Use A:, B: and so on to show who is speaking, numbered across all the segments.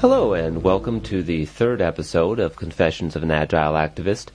A: Hello, and welcome to the third episode of Confessions of an Agile Activist.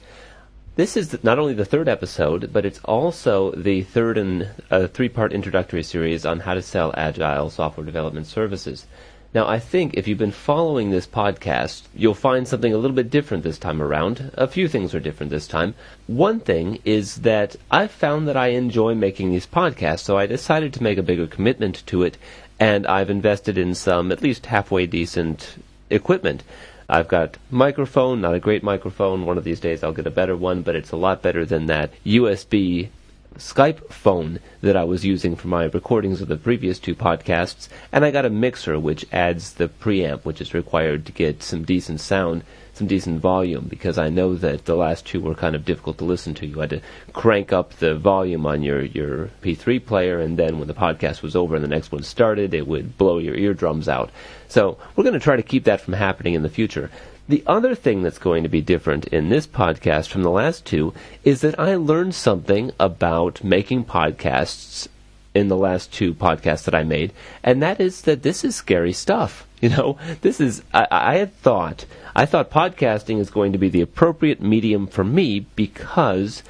A: This is not only the third episode, but it's also the third in a uh, three part introductory series on how to sell agile software development services. Now, I think if you've been following this podcast, you'll find something a little bit different this time around. A few things are different this time. One thing is that I've found that I enjoy making these podcasts, so I decided to make a bigger commitment to it and I've invested in some at least halfway decent equipment. I've got microphone, not a great microphone. One of these days I'll get a better one, but it's a lot better than that USB Skype phone that I was using for my recordings of the previous two podcasts, and I got a mixer which adds the preamp which is required to get some decent sound some decent volume because I know that the last two were kind of difficult to listen to. You had to crank up the volume on your, your MP3 player, and then when the podcast was over and the next one started, it would blow your eardrums out. So we're going to try to keep that from happening in the future. The other thing that's going to be different in this podcast from the last two is that I learned something about making podcasts in the last two podcasts that I made, and that is that this is scary stuff. You know, this is, I, I had thought, I thought podcasting is going to be the appropriate medium for me because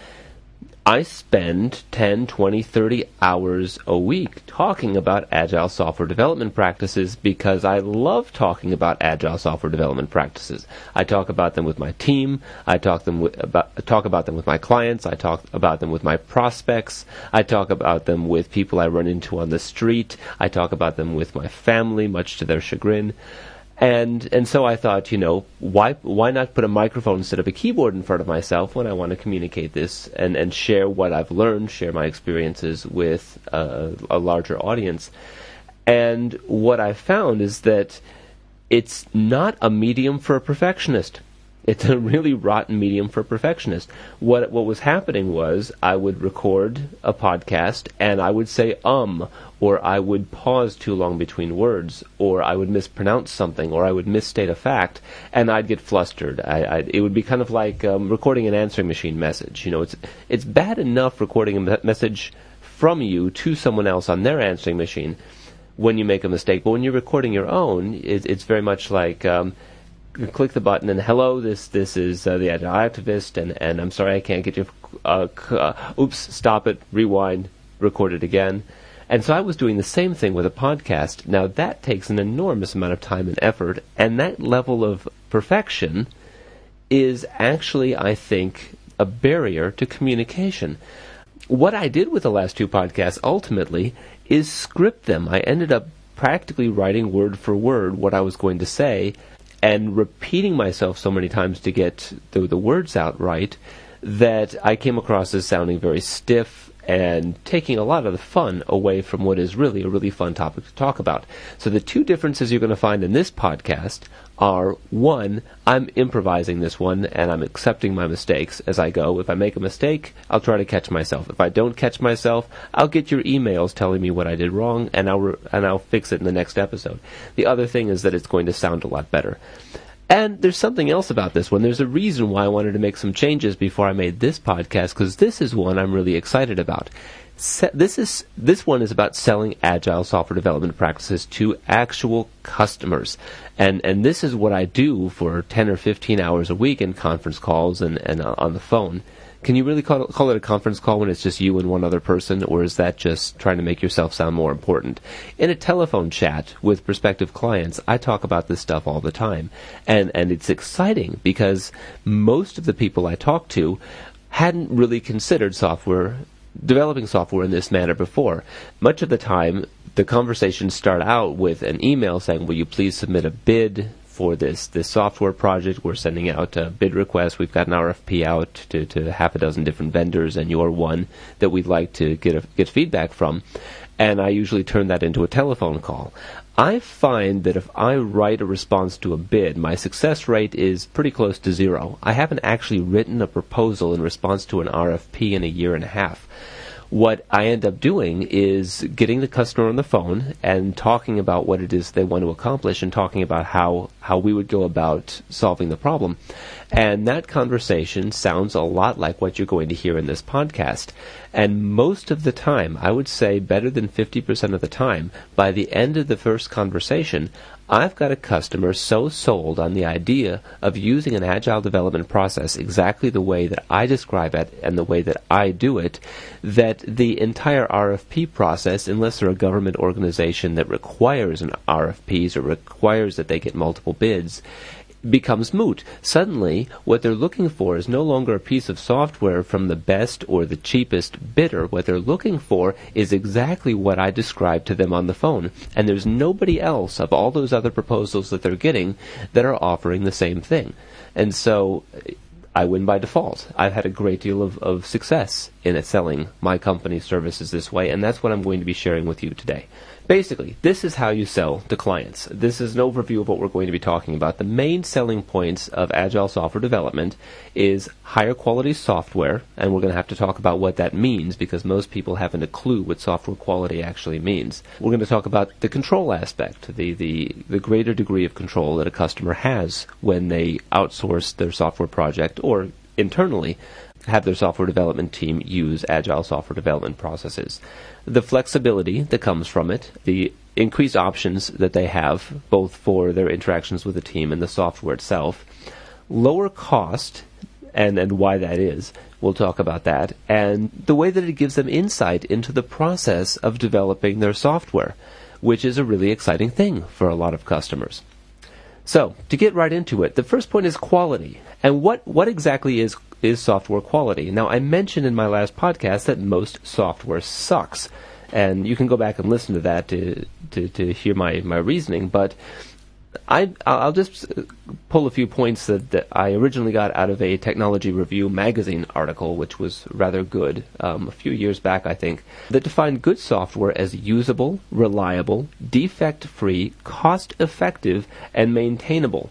A: I spend 10, 20, 30 hours a week talking about agile software development practices because I love talking about agile software development practices. I talk about them with my team, I talk them with, about talk about them with my clients, I talk about them with my prospects, I talk about them with people I run into on the street, I talk about them with my family much to their chagrin. And and so I thought, you know, why why not put a microphone instead of a keyboard in front of myself when I want to communicate this and, and share what I've learned, share my experiences with uh, a larger audience. And what I found is that it's not a medium for a perfectionist. It's a really rotten medium for a perfectionist. What what was happening was I would record a podcast and I would say um or I would pause too long between words or I would mispronounce something or I would misstate a fact and I'd get flustered. I, I, it would be kind of like um, recording an answering machine message. You know, it's it's bad enough recording a me- message from you to someone else on their answering machine when you make a mistake, but when you're recording your own, it, it's very much like. Um, click the button and hello, this this is uh, the agile activist, and and I'm sorry I can't get you. Uh, uh, oops, stop it, rewind, record it again. And so I was doing the same thing with a podcast. Now that takes an enormous amount of time and effort, and that level of perfection is actually, I think, a barrier to communication. What I did with the last two podcasts ultimately is script them. I ended up practically writing word for word what I was going to say and repeating myself so many times to get the, the words out right that I came across as sounding very stiff and taking a lot of the fun away from what is really a really fun topic to talk about. So the two differences you're going to find in this podcast are one, I'm improvising this one and I'm accepting my mistakes as I go. If I make a mistake, I'll try to catch myself. If I don't catch myself, I'll get your emails telling me what I did wrong and I'll re- and I'll fix it in the next episode. The other thing is that it's going to sound a lot better. And there's something else about this one. There's a reason why I wanted to make some changes before I made this podcast because this is one I'm really excited about. Se- this is this one is about selling agile software development practices to actual customers, and and this is what I do for 10 or 15 hours a week in conference calls and and uh, on the phone. Can you really call, call it a conference call when it's just you and one other person, or is that just trying to make yourself sound more important? In a telephone chat with prospective clients, I talk about this stuff all the time, and and it's exciting because most of the people I talk to hadn't really considered software developing software in this manner before. Much of the time, the conversations start out with an email saying, "Will you please submit a bid for this this software project. We're sending out a bid request. We've got an RFP out to, to half a dozen different vendors, and you're one that we'd like to get a, get feedback from. And I usually turn that into a telephone call. I find that if I write a response to a bid, my success rate is pretty close to zero. I haven't actually written a proposal in response to an RFP in a year and a half what I end up doing is getting the customer on the phone and talking about what it is they want to accomplish and talking about how, how we would go about solving the problem. And that conversation sounds a lot like what you're going to hear in this podcast. And most of the time, I would say better than 50% of the time, by the end of the first conversation, I've got a customer so sold on the idea of using an agile development process exactly the way that I describe it and the way that I do it that the entire RFP process, unless they're a government organization that requires an RFPs or requires that they get multiple bids, becomes moot. Suddenly, what they're looking for is no longer a piece of software from the best or the cheapest bidder. What they're looking for is exactly what I described to them on the phone. And there's nobody else of all those other proposals that they're getting that are offering the same thing. And so I win by default. I've had a great deal of, of success in selling my company's services this way, and that's what I'm going to be sharing with you today. Basically, this is how you sell to clients. This is an overview of what we're going to be talking about. The main selling points of agile software development is higher quality software, and we're going to have to talk about what that means because most people haven't a clue what software quality actually means. We're going to talk about the control aspect, the, the, the greater degree of control that a customer has when they outsource their software project or internally have their software development team use agile software development processes the flexibility that comes from it, the increased options that they have, both for their interactions with the team and the software itself, lower cost, and, and why that is. We'll talk about that, and the way that it gives them insight into the process of developing their software, which is a really exciting thing for a lot of customers. So, to get right into it, the first point is quality. And what, what exactly is is software quality. Now, I mentioned in my last podcast that most software sucks, and you can go back and listen to that to to, to hear my, my reasoning. But I I'll just pull a few points that, that I originally got out of a Technology Review magazine article, which was rather good um, a few years back, I think, that defined good software as usable, reliable, defect-free, cost-effective, and maintainable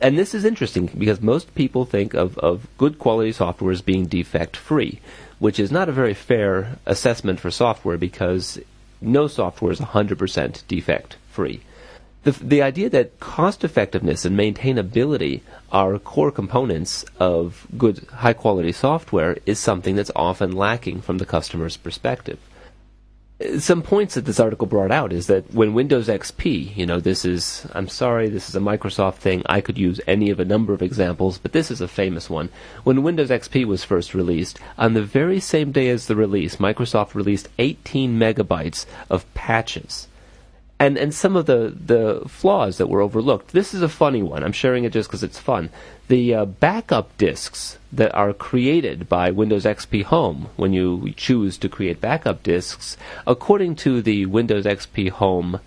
A: and this is interesting because most people think of, of good quality software as being defect free, which is not a very fair assessment for software because no software is 100% defect free. The, the idea that cost effectiveness and maintainability are core components of good high quality software is something that's often lacking from the customer's perspective some points that this article brought out is that when Windows XP, you know, this is, I'm sorry, this is a Microsoft thing. I could use any of a number of examples, but this is a famous one. When Windows XP was first released, on the very same day as the release, Microsoft released 18 megabytes of patches and and some of the the flaws that were overlooked. This is a funny one. I'm sharing it just because it's fun. The uh, backup disks that are created by Windows XP Home when you choose to create backup disks, according to the Windows XP Home